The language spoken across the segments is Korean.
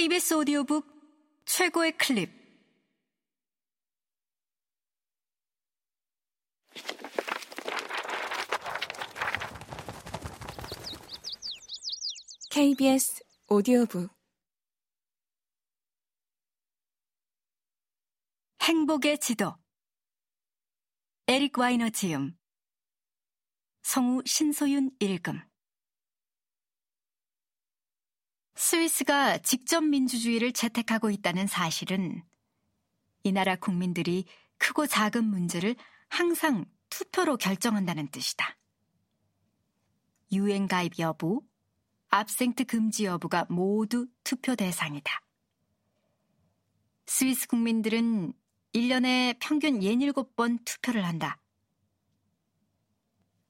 KBS 오디오북 최고의 클립. KBS 오디오북. 행복의 지도. 에릭 와이너 지음. 성우 신소윤 읽음 스위스가 직접 민주주의를 채택하고 있다는 사실은 이 나라 국민들이 크고 작은 문제를 항상 투표로 결정한다는 뜻이다. 유엔 가입 여부, 압생트 금지 여부가 모두 투표 대상이다. 스위스 국민들은 1년에 평균 67번 투표를 한다.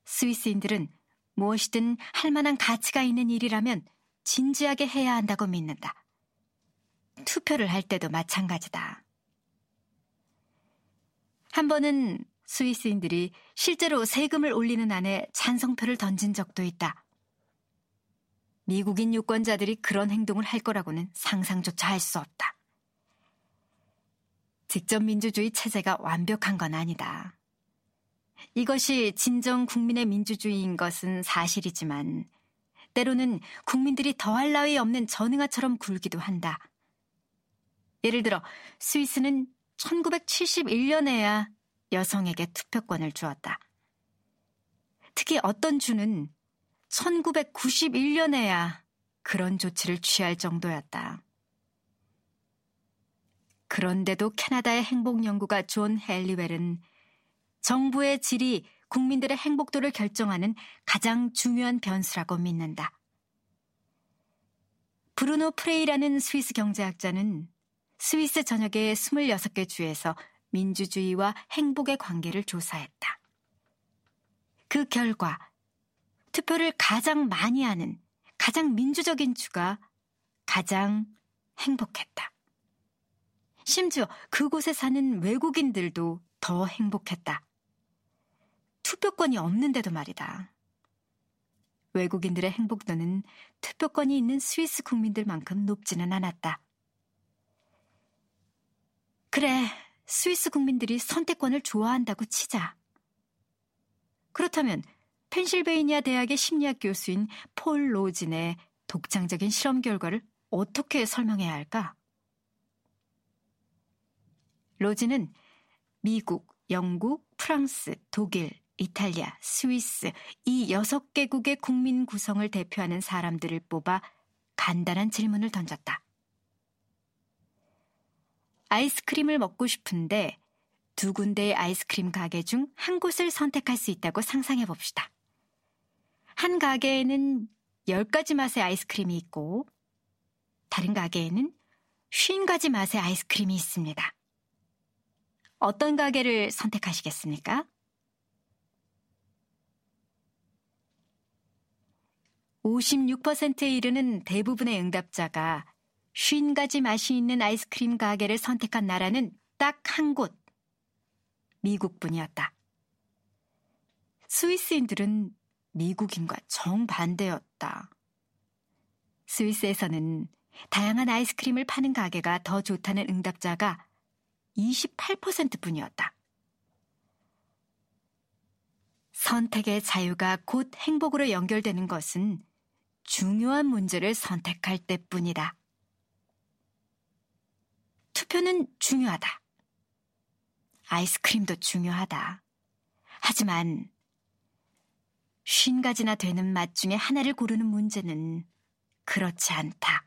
스위스인들은 무엇이든 할 만한 가치가 있는 일이라면 진지하게 해야 한다고 믿는다. 투표를 할 때도 마찬가지다. 한 번은 스위스인들이 실제로 세금을 올리는 안에 찬성표를 던진 적도 있다. 미국인 유권자들이 그런 행동을 할 거라고는 상상조차 할 수 없다. 직접 민주주의 체제가 완벽한 건 아니다. 이것이 진정 국민의 민주주의인 것은 사실이지만 때로는 국민들이 더할 나위 없는 전응아처럼 굴기도 한다. 예를 들어 스위스는 1971년에야 여성에게 투표권을 주었다. 특히 어떤 주는 1991년에야 그런 조치를 취할 정도였다. 그런데도 캐나다의 행복 연구가 존 헬리웰은 정부의 질이 국민들의 행복도를 결정하는 가장 중요한 변수라고 믿는다. 브루노 프레이라는 스위스 경제학자는 스위스 전역의 26개 주에서 민주주의와 행복의 관계를 조사했다. 그 결과 투표를 가장 많이 하는 가장 민주적인 주가 가장 행복했다. 심지어 그곳에 사는 외국인들도 더 행복했다. 투표권이 없는데도 말이다. 외국인들의 행복도는 투표권이 있는 스위스 국민들만큼 높지는 않았다. 그래, 스위스 국민들이 선택권을 좋아한다고 치자. 그렇다면 펜실베이니아 대학의 심리학 교수인 폴 로진의 독창적인 실험 결과를 어떻게 설명해야 할까? 로진은 미국, 영국, 프랑스, 독일, 이탈리아, 스위스 이 여섯 개국의 국민 구성을 대표하는 사람들을 뽑아 간단한 질문을 던졌다. 아이스크림을 먹고 싶은데 두 군데의 아이스크림 가게 중 한 곳을 선택할 수 있다고 상상해 봅시다. 한 가게에는 10가지 맛의 아이스크림이 있고 다른 가게에는 50가지 맛의 아이스크림이 있습니다. 어떤 가게를 선택하시겠습니까? 56%에 이르는 대부분의 응답자가 50가지 맛이 있는 아이스크림 가게를 선택한 나라는 딱 한 곳, 미국뿐이었다. 스위스인들은 미국인과 정반대였다. 스위스에서는 다양한 아이스크림을 파는 가게가 더 좋다는 응답자가 28% 뿐이었다. 선택의 자유가 곧 행복으로 연결되는 것은 중요한 문제를 선택할 때뿐이다. 투표는 중요하다. 아이스크림도 중요하다. 하지만 쉰 가지나 되는 맛 중에 하나를 고르는 문제는 그렇지 않다.